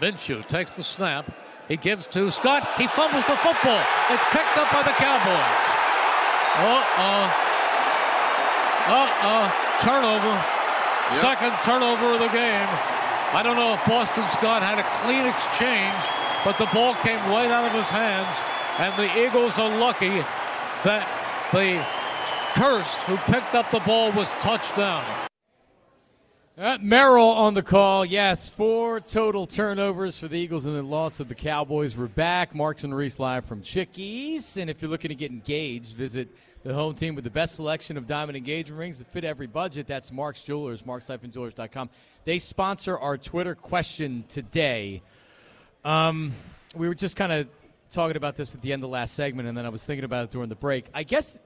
Minshew takes the snap. He gives to Scott. He fumbles the football. It's picked up by the Cowboys. Uh-oh. Uh-oh. Turnover. Yep. Second turnover of the game. I don't know if Boston Scott had a clean exchange, but the ball came right out of his hands, and the Eagles are lucky that the curse who picked up the ball was touchdown. Uh, Merrill on the call. Yes, four total turnovers for the Eagles and the loss of the Cowboys. We're back. Marks and Reese live from Chickies. And if you're looking to get engaged, visit the home team with the best selection of diamond engagement rings that fit every budget. That's Mark's Jewelers, marks-jewelers.com. They sponsor our Twitter question today. Um, we were just kind of talking about this at the end of the last segment, and then I was thinking about it during the break. I guess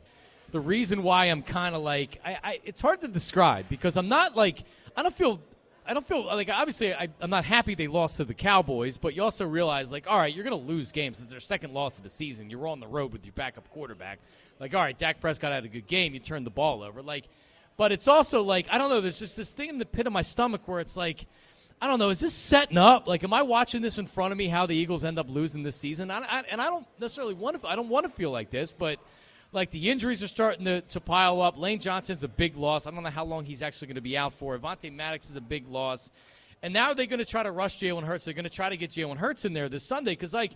the reason why I'm kind of like, I, I, it's hard to describe because I'm not like – I don't feel I don't feel like obviously I, am not happy they lost to the Cowboys, but you also realize like, all right, you're going to lose games. It's their second loss of the season. You're on the road with your backup quarterback. Like, all right, Dak Prescott had a good game. You turned the ball over. Like, but it's also like I don't know. There's just this thing in the pit of my stomach where it's like, I don't know. Is this setting up? Like, am I watching this in front of me? How the Eagles end up losing this season? I, I, and I don't necessarily want to. I don't want to feel like this, but like the injuries are starting to, to pile up. Lane Johnson's a big loss. I don't know how long he's actually going to be out for. Avonte Maddox is a big loss. And now they're going to try to rush Jalen Hurts. They're going to try to get Jalen Hurts in there this Sunday because, like,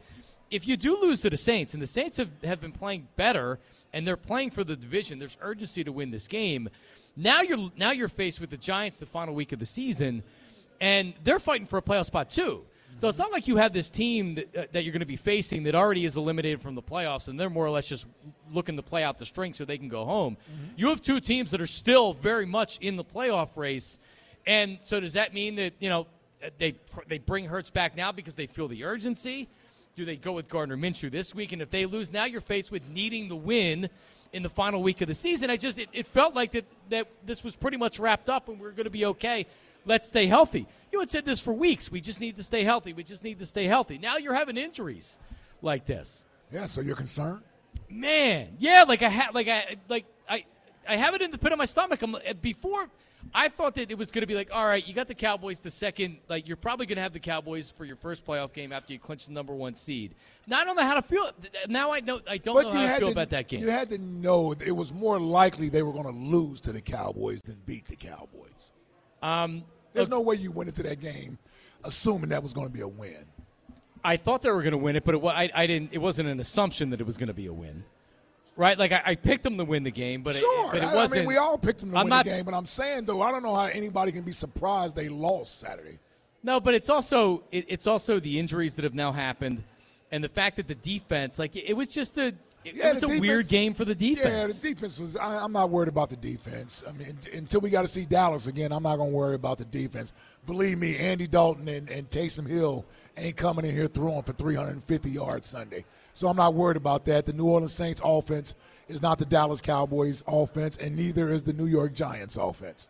if you do lose to the Saints, and the Saints have, have been playing better and they're playing for the division, there's urgency to win this game. Now you're now you're faced with the Giants the final week of the season, and they're fighting for a playoff spot too. So it's not like you have this team that, uh, that you're going to be facing that already is eliminated from the playoffs, and they're more or less just looking to play out the string so they can go home. Mm-hmm. You have two teams that are still very much in the playoff race, and so does that mean that you know they they bring Hurts back now because they feel the urgency? Do they go with Gardner Minshew this week? And if they lose, now you're faced with needing the win in the final week of the season. I just it, it felt like that that this was pretty much wrapped up and we are going to be okay let's stay healthy. You had said this for weeks. We just need to stay healthy. We just need to stay healthy. Now you're having injuries like this. Yeah, so you're concerned? Man, yeah, like I had, like I, like I, I have it in the pit of my stomach. I'm before. I thought that it was going to be like, all right, you got the Cowboys the second, like you're probably going to have the Cowboys for your first playoff game after you clinch the number one seed. Now I don't know how to feel. Now I know I don't but know how to feel to, about that game. You had to know it was more likely they were going to lose to the Cowboys than beat the Cowboys. Um, there's no way you went into that game assuming that was going to be a win. I thought they were going to win it, but it, I, I didn't. It wasn't an assumption that it was going to be a win, right? Like I, I, picked them to win the game, but sure, it, but it wasn't. I mean, we all picked them to I'm win not, the game, but I'm saying though, I don't know how anybody can be surprised they lost Saturday. No, but it's also it, it's also the injuries that have now happened, and the fact that the defense, like it was just a it, yeah, it was a defense, weird game for the defense. Yeah, the defense was. I, am not worried about the defense. I mean, until we got to see Dallas again, I'm not going to worry about the defense. Believe me, Andy Dalton and, and Taysom Hill ain't coming in here throwing for 350 yards Sunday. So I'm not worried about that. The New Orleans Saints offense is not the Dallas Cowboys offense, and neither is the New York Giants offense.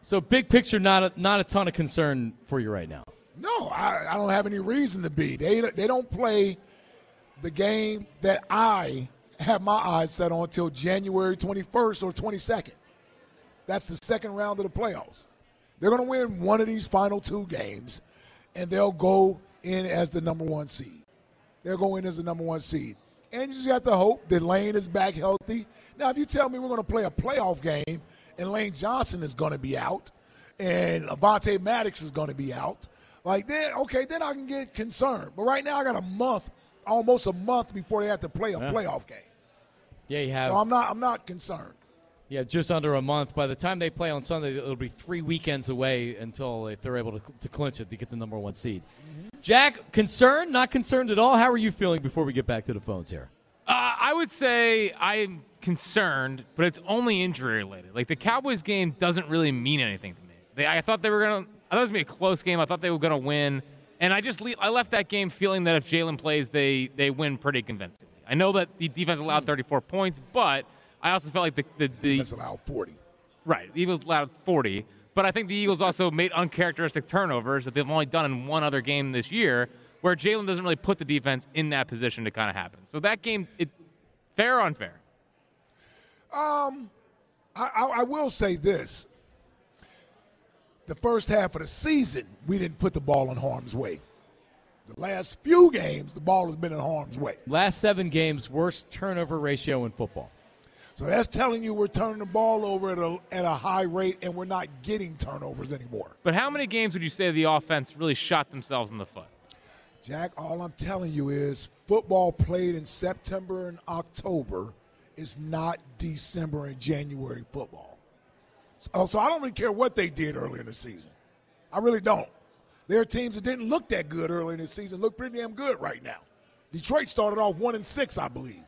So big picture, not a, not a ton of concern for you right now. No, I, I don't have any reason to be. They they don't play – the game that I have my eyes set on until January 21st or 22nd. That's the second round of the playoffs. They're going to win one of these final two games, and they'll go in as the number one seed. They'll go in as the number one seed. And you just have to hope that Lane is back healthy. Now, if you tell me we're going to play a playoff game and Lane Johnson is going to be out and Avonte Maddox is going to be out, Like then, okay, then I can get concerned. But right now, I got a month, almost a month before they have to play a Yeah. playoff game. Yeah, you have. So I'm not, I'm not concerned. Yeah, just under a month. By the time they play on Sunday, it'll be three weekends away until if they're able to, to clinch it to get the number one seed. Jack, concerned? Not concerned at all? How are you feeling before we get back to the phones here? Uh, I would say I'm concerned, but it's only injury related. Like the Cowboys game doesn't really mean anything to me. They, I thought they were gonna. I thought it was gonna be a close game. I thought they were gonna win, and I just le- I left that game feeling that if Jalen plays, they they win pretty convincingly. I know that the defense allowed 34 points, but I also felt like the the, the That's allowed 40. Right. The Eagles allowed 40. But I think the Eagles also made uncharacteristic turnovers that they've only done in one other game this year, where Jalen doesn't really put the defense in that position to kind of happen. So that game, it fair or unfair? Um, I, I, I will say this: the first half of the season, we didn't put the ball in harm's way. The last few games, the ball has been in harm's way. Last seven games, worst turnover ratio in football. So that's telling you we're turning the ball over at a, at a high rate, and we're not getting turnovers anymore. But how many games would you say the offense really shot themselves in the foot? Jack, all I'm telling you is football played in September and October is not December and January football. So, so I don't really care what they did earlier in the season. I really don't. There are teams that didn't look that good earlier in the season, look pretty damn good right now. Detroit started off one and six, I believe.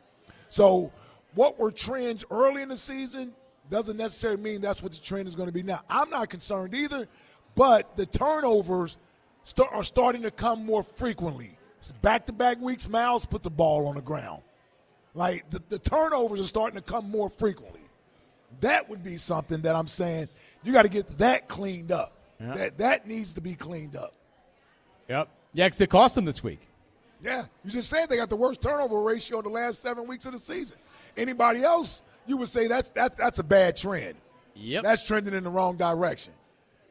So what were trends early in the season doesn't necessarily mean that's what the trend is going to be now. I'm not concerned either, but the turnovers start, are starting to come more frequently. Back to back weeks, Miles put the ball on the ground. Like the, the turnovers are starting to come more frequently. That would be something that I'm saying you got to get that cleaned up. Yeah. That that needs to be cleaned up. Yep. Yeah, because it cost them this week. Yeah, you just said they got the worst turnover ratio in the last seven weeks of the season. Anybody else, you would say that's that's that's a bad trend. Yep. That's trending in the wrong direction.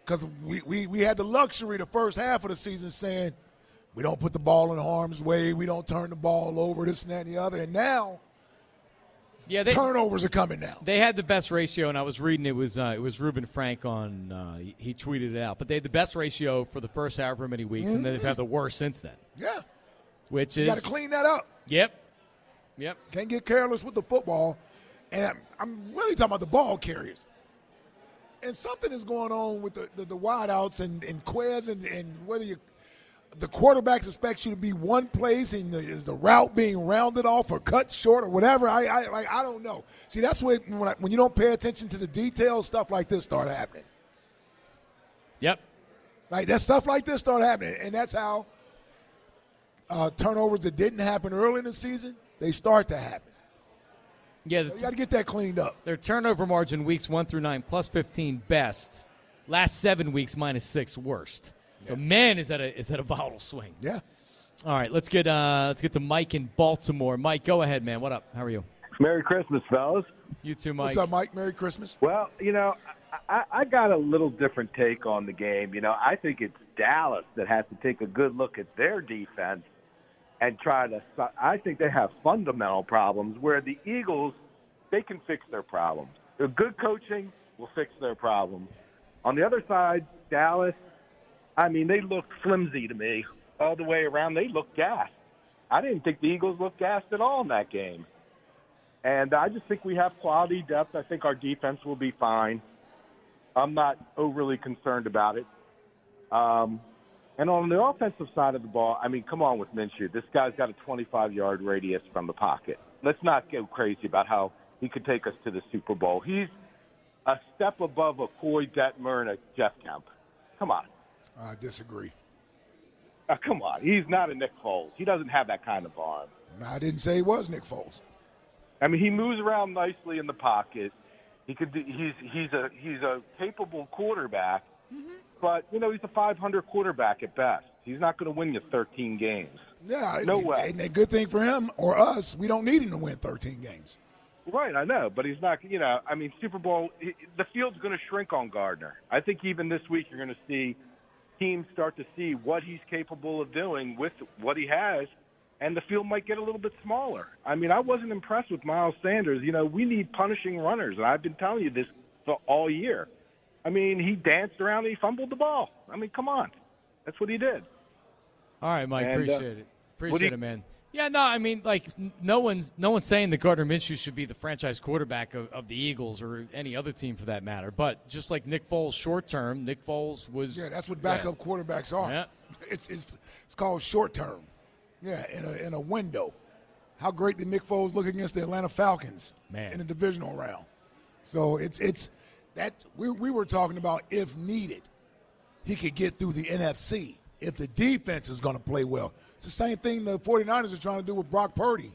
Because we, we, we had the luxury the first half of the season saying we don't put the ball in harm's way, we don't turn the ball over, this and that and the other. And now yeah, they, turnovers are coming now. They had the best ratio, and I was reading it was uh, it was Reuben Frank on uh, he, he tweeted it out, but they had the best ratio for the first however many weeks, and then they've had the worst since then. Yeah, Which you is got to clean that up. Yep, yep. Can't get careless with the football. And I'm, I'm really talking about the ball carriers. And something is going on with the, the, the wideouts and, and Quez and, and whether you the quarterbacks expects you to be one place and the, is the route being rounded off or cut short or whatever. I I, like, I don't know. See, that's when when, I, when you don't pay attention to the details, stuff like this start happening. Yep. Like that stuff like this start happening, and that's how uh, turnovers that didn't happen early in the season they start to happen. Yeah, You got to get that cleaned up. their turnover margin weeks one through nine plus fifteen best. Last seven weeks minus six worst. So man, is that a is that a volatile swing? Yeah. All right, let's get uh let's get to Mike in Baltimore. Mike, go ahead, man. What up? How are you? Merry Christmas, fellas. You too, Mike. What's up, Mike? Merry Christmas. Well, you know, I, I got a little different take on the game. You know, I think it's Dallas that has to take a good look at their defense and try to. I think they have fundamental problems where the Eagles they can fix their problems. The good coaching will fix their problems. On the other side, Dallas, I mean, they looked flimsy to me all the way around. They looked gassed. I didn't think the Eagles looked gassed at all in that game. And I just think we have quality depth. I think our defense will be fine. I'm not overly concerned about it. Um, and on the offensive side of the ball, I mean, come on with Minshew. This guy's got a 25 yard radius from the pocket. Let's not go crazy about how he could take us to the Super Bowl. He's a step above a Koy Detmer and a Jeff Kemp. Come on. I disagree. Uh, come on. He's not a Nick Foles. He doesn't have that kind of arm. No, I didn't say he was Nick Foles. I mean, he moves around nicely in the pocket. He could. do- He's he's a he's a capable quarterback, but you know he's a 500 quarterback at best. He's not going to win you 13 games. Yeah, No and- way. And a good thing for him or us, we don't need him to win 13 games. Right, I know, but he's not. You know, I mean, Super Bowl. he- The field's going to shrink on Gardner. I think even this week you're going to see teams start to see what he's capable of doing with what he has, and the field might get a little bit smaller. I mean, I wasn't impressed with Miles Sanders. You know, we need punishing runners, and I've been telling you this for all year. I mean, he danced around and he fumbled the ball. I mean, come on. That's what he did. All right, Mike. And, uh, appreciate it. Appreciate you- it, man. Yeah, no, I mean, like, no one's no one's saying that Gardner Minshew should be the franchise quarterback of, of the Eagles or any other team for that matter. But just like Nick Foles, short term, Nick Foles was. Yeah, that's what backup quarterbacks are. Yeah. It's it's it's called short term. Yeah, in a in a window. How great did Nick Foles look against the Atlanta Falcons Man. in the divisional round? So it's it's that we we were talking about if needed, he could get through the NFC if the defense is going to play well. It's the same thing the 49ers are trying to do with Brock Purdy.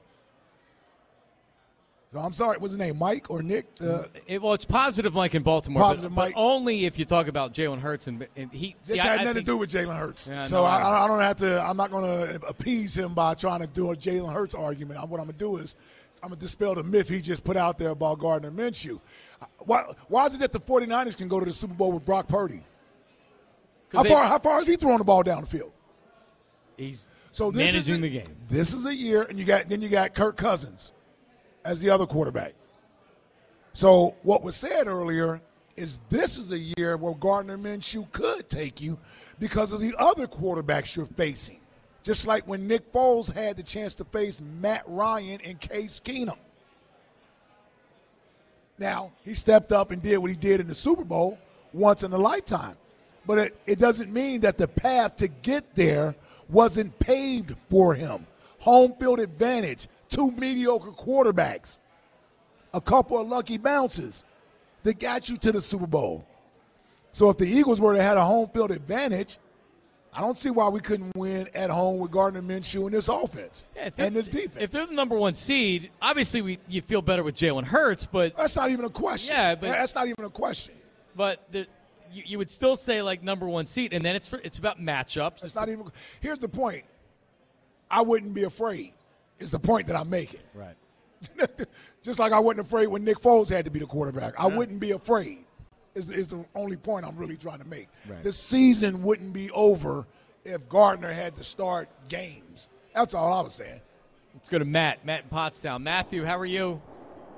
So I'm sorry, what's his name, Mike or Nick? Uh, It, well, it's positive, Mike in Baltimore, Positive but, but only if you talk about Jalen Hurts and, and he. This see, had I, I nothing think- to do with Jalen Hurts. Yeah, so no, I, I- I don't have to. I'm not going to appease him by trying to do a Jalen Hurts argument. What I'm going to do is I'm going to dispel the myth he just put out there about Gardner Minshew. Why, why is it that the 49ers can go to the Super Bowl with Brock Purdy? How they- far? How far is he throwing the ball down the field? He's So this managing is a- the game. This is a year, and you got then you got Kirk Cousins as the other quarterback. So what was said earlier is this is a year where Gardner Minshew could take you because of the other quarterbacks you're facing. Just like when Nick Foles had the chance to face Matt Ryan and Case Keenum. Now, he stepped up and did what he did in the Super Bowl once in a lifetime. But it, it doesn't mean that the path to get there wasn't paved for him. Home field advantage, two mediocre quarterbacks, a couple of lucky bounces that got you to the Super Bowl. So if the Eagles were to have a home field advantage, I don't see why we couldn't win at home with Gardner Minshew and this offense Yeah, and this defense. If they're the number one seed, obviously we you feel better with Jalen Hurts, but That's not even a question. Yeah, but- that's not even a question. but the, you, you would still say like number one seed, and then it's for, it's about matchups. It's not even. Here's the point. I wouldn't be afraid. Is the point that I'm making. right. Just like I wasn't afraid when Nick Foles had to be the quarterback. I wouldn't be afraid. Is, is the only point I'm really trying to make. Right. The season wouldn't be over if Gardner had to start games. That's all I was saying. Let's go to Matt. Matt in Pottstown. Matthew, how are you?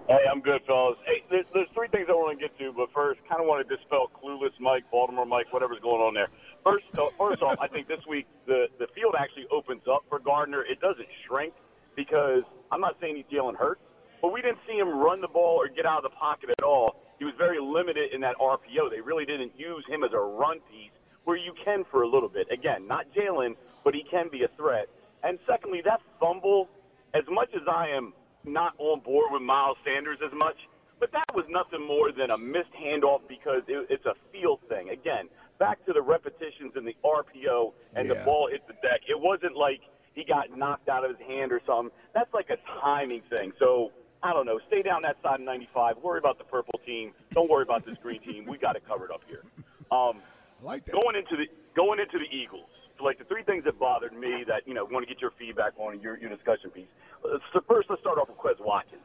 Hey, I'm good, fellas. Hey, there's, there's three things I want to get to, but first, kind of want to dispel clueless Mike, Baltimore Mike, whatever's going on there. First, uh, first off, I think this week the the field actually opens up for Gardner. It doesn't shrink because I'm not saying he's Jalen Hurts, but we didn't see him run the ball or get out of the pocket at all. He was very limited in that RPO. They really didn't use him as a run piece where you can for a little bit. Again, not Jalen, but he can be a threat. And secondly, that fumble, as much as I am not on board with Miles Sanders as much, but that was nothing more than a missed handoff because it, it's a field thing. Again, back to the repetitions in the RPO and the ball hit the deck. It wasn't like he got knocked out of his hand or something. That's like a timing thing. So I don't know. Stay down that side of 95. Worry about the purple team. Don't worry about this green team. We got it covered up here. Um, I like that. going into the going into the Eagles, like the three things that bothered me that you know want to get your feedback on your your discussion piece. So first, let's start off with Quez Watkins.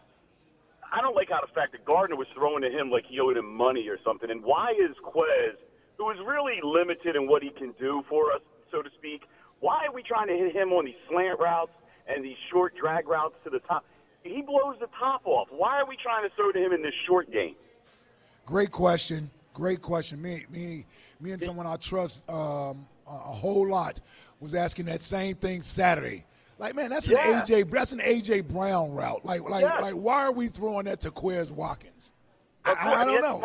I don't like how the fact that Gardner was throwing to him like he owed him money or something. And why is Quez, who is really limited in what he can do for us, so to speak, why are we trying to hit him on these slant routes and these short drag routes to the top? He blows the top off. Why are we trying to throw to him in this short game? Great question. Great question. Me, me, me, and someone I trust um, a whole lot was asking that same thing Saturday. Like, man, that's an Yeah. AJ. That's an AJ Brown route. Like, like, Yeah. like, why are we throwing that to Quez Watkins? I, I, I don't know.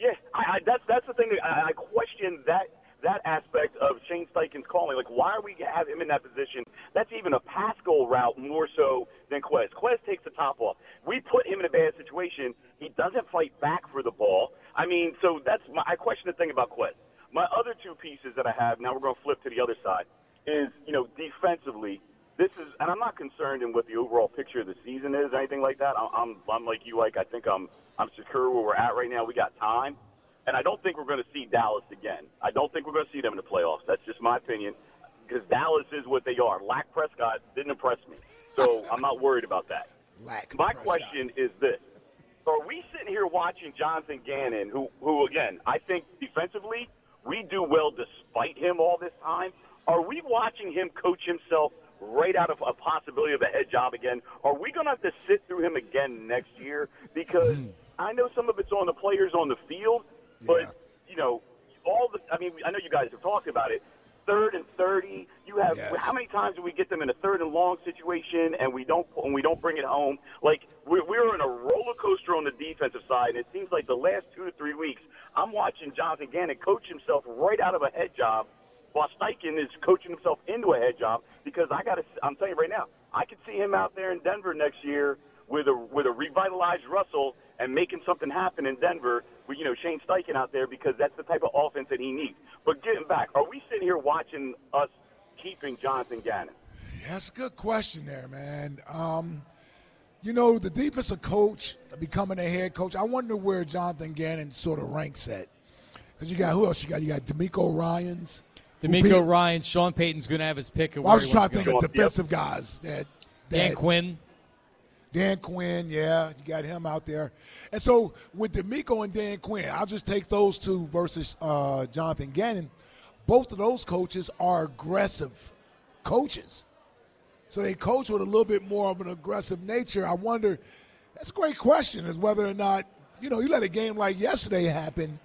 Yeah, I, I, that's that's the thing. That I, I question that that aspect of Shane Steichen's calling. Like, why are we have him in that position? That's even a Pascal route more so than Quez. Quez takes the top off. We put him in a bad situation. He doesn't fight back for the ball. I mean, so that's my. I question the thing about Quez. My other two pieces that I have now, we're going to flip to the other side. Is you know defensively. This is, and I'm not concerned in what the overall picture of the season is, or anything like that. I'm, I'm, like you, like I think I'm, I'm secure where we're at right now. We got time, and I don't think we're going to see Dallas again. I don't think we're going to see them in the playoffs. That's just my opinion, because Dallas is what they are. Dak Prescott didn't impress me, so I'm not worried about that. Lack My Prescott. question is this: Are we sitting here watching Jonathan Gannon, who, who again, I think defensively we do well despite him all this time? Are we watching him coach himself right out of a possibility of a head job again? Are we going to have to sit through him again next year? Because mm-hmm. I know some of it's on the players on the field, but Yeah. you know, all the. I mean, I know you guys have talked about it. Third and thirty. You have Yes. how many times do we get them in a third and long situation and we don't and we don't bring it home? Like we're, we're in a roller coaster on the defensive side, and it seems like the last two to three weeks, I'm watching Jonathan Gannon coach himself right out of a head job, while Steichen is coaching himself into a head job. Because I got to, I'm telling you right now, I could see him out there in Denver next year with a with a revitalized Russell and making something happen in Denver with you know Shane Steichen out there because that's the type of offense that he needs. But getting back, are we sitting here watching us keeping Jonathan Gannon? Yeah, that's a good question there, man. Um, you know, the deepest defensive coach becoming a head coach, I wonder where Jonathan Gannon sort of ranks at. Because you got, who else you got? You got DeMeco Ryans. who DeMeco beat- Ryan, Sean Payton's going to have his pick of Well, I was he trying wants to to think go. of defensive guys. That, that Dan Quinn. Dan Quinn, yeah, you got him out there. And so with DeMeco and Dan Quinn, I'll just take those two versus uh, Jonathan Gannon. Both of those coaches are aggressive coaches. So they coach with a little bit more of an aggressive nature. I wonder, that's a great question, is whether or not, you know, you let a game like yesterday happen,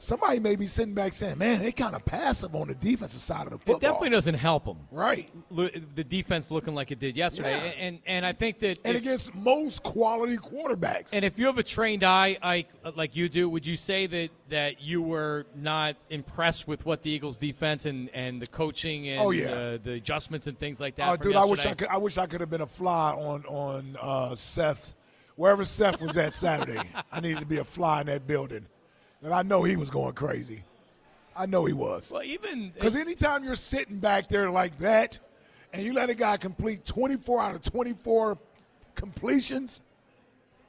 somebody may be sitting back saying, man, they kind of passive on the defensive side of the football. It definitely doesn't help them. Right. The defense looking like it did yesterday, Yeah. and and I think that And if- against most quality quarterbacks. And if you have a trained eye, Ike, like you do, would you say that, that you were not impressed with what the Eagles' defense and, and the coaching and Oh, yeah. uh, the adjustments and things like that? Oh, dude, I wish I could. I wish I could have been a fly on on uh, Seth's wherever Seth was at Saturday. I needed to be a fly in that building, and I know he was going crazy. I know he was. Well, even Because anytime you're sitting back there like that, and you let a guy complete 24 out of 24 completions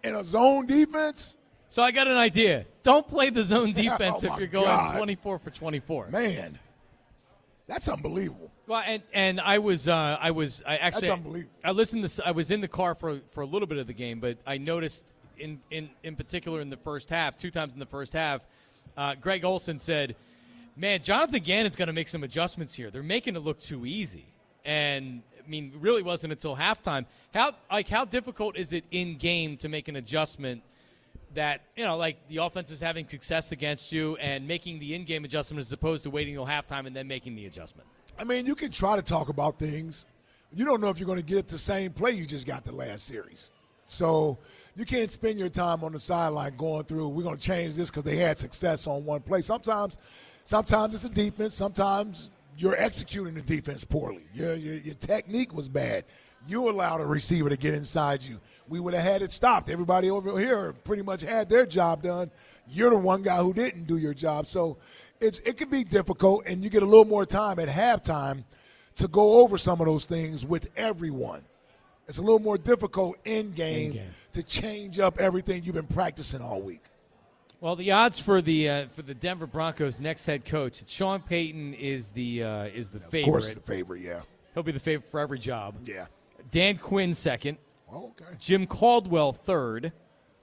in a zone defense, So I got an idea. Don't play the zone defense oh if you're going God. 24 for 24. man, that's unbelievable. Well, and and I was uh, I was I actually That's unbelievable. I listened to I was in the car for for a little bit of the game, but I noticed in in in particular in the first half, two times in the first half, uh, Greg Olsen said, "Man, Jonathan Gannon's going to make some adjustments here. They're making it look too easy." And I mean, really wasn't until halftime. How like how difficult is it in game to make an adjustment? that you know, like the offense is having success against you and making the in-game adjustment as opposed to waiting till halftime and then making the adjustment. I mean, you can try to talk about things. You don't know if you're going to get the same play you just got the last series. So you can't spend your time on the sideline going through. We're going to change this because they had success on one play. Sometimes, sometimes it's the defense. Sometimes you're executing the defense poorly. Your, your, your technique was bad. You allowed a receiver to get inside you. We would have had it stopped. Everybody over here pretty much had their job done. You're the one guy who didn't do your job. So it's it can be difficult, and you get a little more time at halftime to go over some of those things with everyone. It's a little more difficult in game to change up everything you've been practicing all week. Well, the odds for the uh, for the Denver Broncos next head coach, Sean Payton is the uh, is the favorite. Of course, the favorite, yeah. He'll be the favorite for every job. Yeah. Dan Quinn second, Oh, okay. Jim Caldwell third.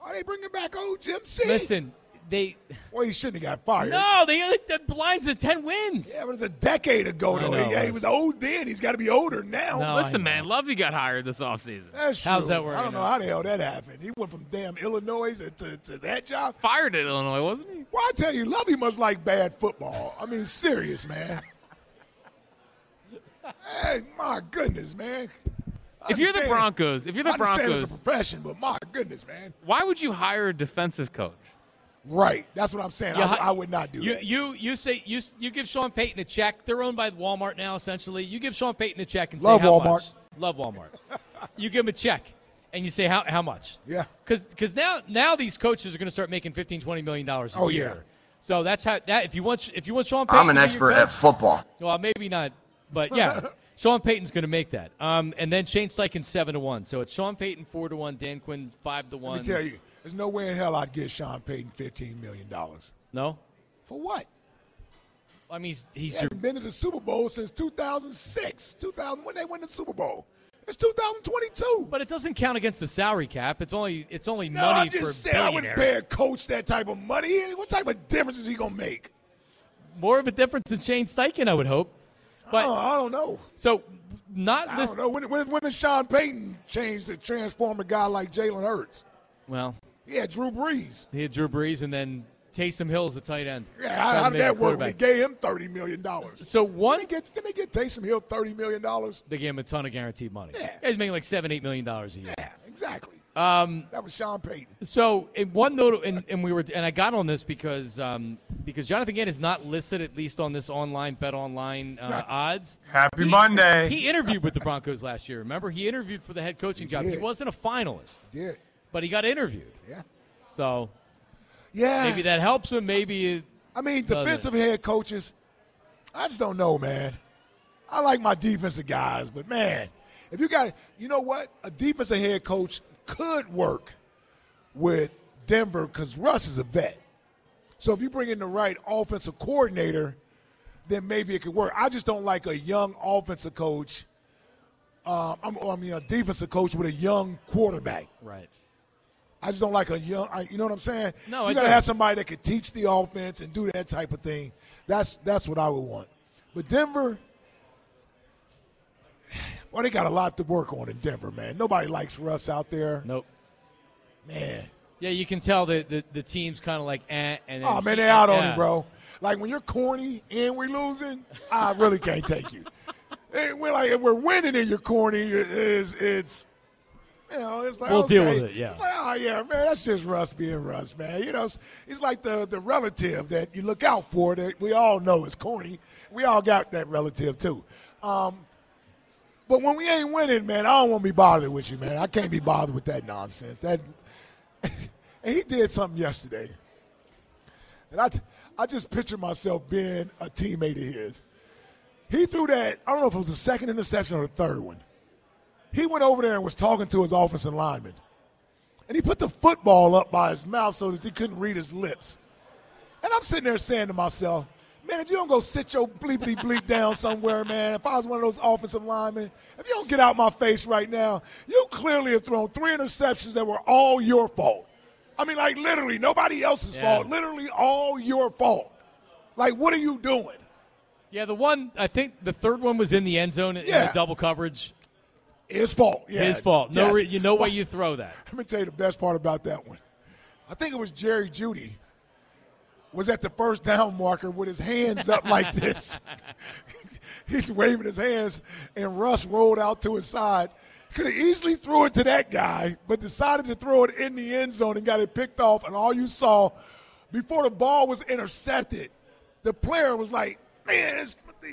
Are they bringing back old Jim C? Listen, they Well, he shouldn't have got fired. no, they the blinds at ten wins. Yeah, it was a decade ago, though. know, He, yeah, he was was- old then. He's got to be older now. No, Listen, man, Lovie got hired this offseason. That's How's true. that working I don't know out? how the hell that happened. He went from damn Illinois to, to, to that job. Fired at Illinois, wasn't he? Well, I tell you, Lovie must like bad football. I mean, serious, man. hey, my goodness, man. I If you're the Broncos, if you're the I Broncos, it's a profession, but my goodness, man. why would you hire a defensive coach? Right. That's what I'm saying. I, would- I would not do you, that. You you say you you give Sean Payton a check. They're owned by Walmart now, essentially. You give Sean Payton a check and Love say how Walmart. much. Love Walmart. you give him a check and you say how how much. Yeah. Because because now now these coaches are going to start making 15 20 million dollars a Oh, year. yeah. So that's how that if you want if you want Sean Payton I'm an to be your expert at football. Well, maybe not, but yeah, Sean Payton's going to make that. Um, and then Shane Steichen seven to one. So it's Sean Payton four to one, Dan Quinn five to one. Let me tell you, there's no way in hell I'd give Sean Payton $15 million. No, For what? I mean he's, He he's your hasn't been to the Super Bowl since 2006. 2000 when they win the Super Bowl. It's 2022. But it doesn't count against the salary cap. It's only it's only no, money I just said I wouldn't pay a coach that type of money. What type of difference is he gonna make? More of a difference than Shane Steichen, I would hope. But oh, I don't know. so not I don't know. When, when, when did Sean Payton change to transform a guy like Jalen Hurts? Well, He had Drew Brees. he had Drew Brees, and then Taysom Hill is a tight end. Yeah, how, how did that work? When they gave him thirty million dollars. So one, Did they get? Did they get Taysom Hill thirty million dollars? they gave him a ton of guaranteed money. Yeah. he's making like seven, eight million dollars a year. Yeah, exactly. Um, That was Sean Payton. So, in one note, and, and we were, and I got on this because um, because Jonathan Gann is not listed at least on this online bet online uh, odds. Happy He- Monday. He interviewed with the Broncos last year. Remember, he interviewed for the head coaching job. He wasn't a finalist, Yeah, but he got interviewed. yeah, So yeah. maybe that helps him. Maybe it, I mean, defensive head coaches, I just don't know, man. I like my defensive guys, but man, if you got, you know what, a defensive head coach could work with Denver because Russ is a vet. So if you bring in the right offensive coordinator, then maybe it could work. I just don't like a young offensive coach. Um, I'm- I mean, a defensive coach with a young quarterback. right. I just don't like a young. I, you know what I'm saying? No, you I gotta do. have somebody that could teach the offense and do that type of thing. That's that's what I would want. But Denver, well, they got a lot to work on in Denver, man. Nobody likes Russ out there, Nope. man. Yeah, you can tell that the, the team's kind of like, eh, and then Oh man, he- they out on yeah. you, bro. Like when you're corny and we're losing, I really can't take you. Eh, We're like if we're winning and you're corny. It's it's you know it's like We'll okay. deal with it, yeah. It's like, oh yeah, man, that's just Russ being Russ, man. You know, it's, it's like the the relative that you look out for that we all know is corny. We all got that relative too. Um, but when we ain't winning, man, I don't want to be bothered with you, man. I can't be bothered with that nonsense. That and he did something yesterday. And I, I just picture myself being a teammate of his. He threw that, I don't know if it was the second interception or the third one. He went over there and was talking to his offensive lineman. And he put the football up by his mouth so that he couldn't read his lips. And I'm sitting there saying to myself, man, if you don't go sit your bleepity bleep down somewhere, man, if I was one of those offensive linemen, if you don't get out my face right now, you clearly have thrown three interceptions that were all your fault. I mean, like literally nobody else's Yeah. fault, literally all your fault. Like, what are you doing? Yeah, the one I think the third one was in the end zone in Yeah. the double coverage. His fault. Yeah. His fault. No, Yes. re- you know why Well, you throw that. Let me tell you the best part about that one. I think it was Jerry Jeudy was at the first down marker with his hands up like this. He's waving his hands, and Russ rolled out to his side. Could have easily threw it to that guy, but decided to throw it in the end zone and got it picked off. And all you saw before the ball was intercepted, the player was like, "Man,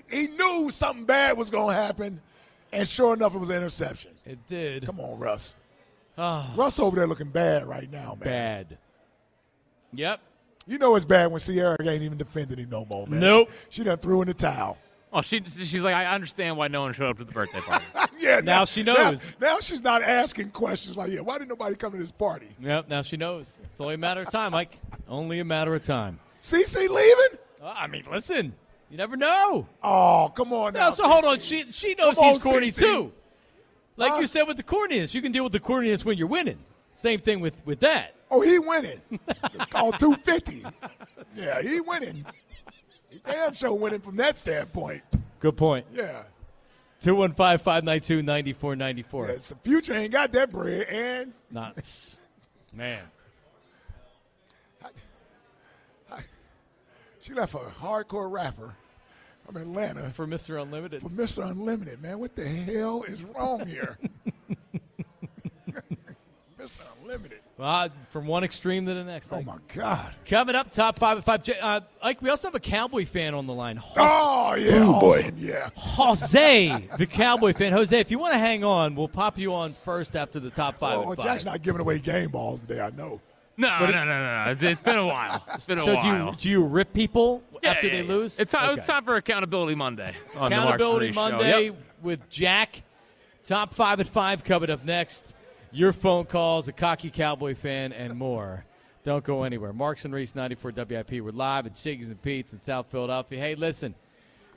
he knew something bad was going to happen." And sure enough, it was an interception. It did. Come on, Russ. Ah, Russ over there looking bad right now, man. bad. Yep. You know it's bad when Ciara ain't even defending him no more, man. Nope. She, she done threw in the towel. Oh, she she's like, I understand why no one showed up to the birthday party. yeah, Now she knows. Now, now she's not asking questions like, yeah, why didn't nobody come to this party? Yep. Now she knows. It's only a matter of time, Mike. Only a matter of time. CC leaving? Uh, I mean, listen. You never know. Oh, come on now. Now, so hold on. She she knows Come he's on, corny CeCe. too. Like Huh? you said with the corniness, you can deal with the corniness when you're winning. Same thing with with that. Oh, he winning. It's called 250. Yeah, he winning. He damn sure winning from that standpoint. Good point. Yeah. 215 592 9494. yeah so Future ain't got that bread, and Not. Man. She left a hardcore rapper from Atlanta For Mr. Unlimited. for Mr. Unlimited, man. What the hell is wrong here? Mr. Unlimited. Uh, from one extreme to the next. Oh Like, my God. Coming up, top five at five. J- Uh, Ike, we also have a Cowboy fan on the line. Jose, Oh yeah, awesome. Yeah. Jose, the Cowboy fan. Jose, if you want to hang on, we'll pop you on first after the top five. Oh, at Jack's five. not giving away game balls today. I know. No, no, no, no, no. It's- been a while. It's been a while. So do you do you rip people Yeah, after yeah, they yeah. lose? It's time, Okay. it's time for Accountability Monday. On the Marks and Accountability Monday Yep. with Jack. Top five at five coming up next. Your phone calls, a cocky Cowboy fan, and more. Don't go anywhere. Marks and Reese, 94 WIP. We're live at Chickie's and Pete's in South Philadelphia. Hey, listen,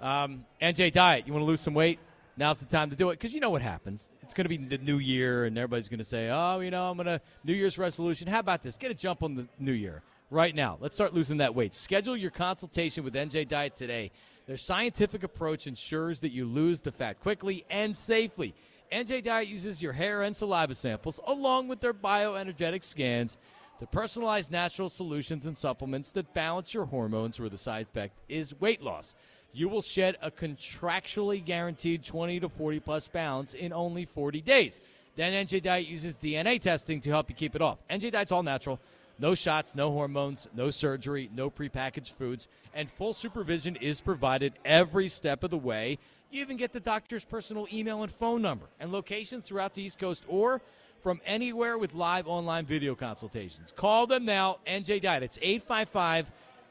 um, NJ Diet, you want to lose some weight? Now's the time to do it because you know what happens. It's going to be the new year, and everybody's going to say, oh, you know, I'm going to New Year's resolution. How about this? Get a jump on the new year right now. Let's start losing that weight. Schedule your consultation with NJ Diet today. Their scientific approach ensures that you lose the fat quickly and safely. NJ Diet uses your hair and saliva samples along with their bioenergetic scans to personalize natural solutions and supplements that balance your hormones where the side effect is weight loss. You will shed a contractually guaranteed 20 to 40 plus pounds in only 40 days. Then NJ Diet uses DNA testing to help you keep it off. NJ Diet's all natural. No shots, no hormones, no surgery, no prepackaged foods, and full supervision is provided every step of the way. You even get the doctor's personal email and phone number and locations throughout the East Coast or from anywhere with live online video consultations. Call them now, NJ Diet. It's 855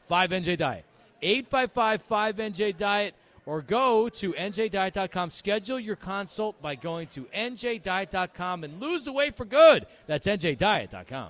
5NJ Diet. 855 5NJ Diet or go to njdiet.com. Schedule your consult by going to njdiet.com and lose the weight for good. That's njdiet.com.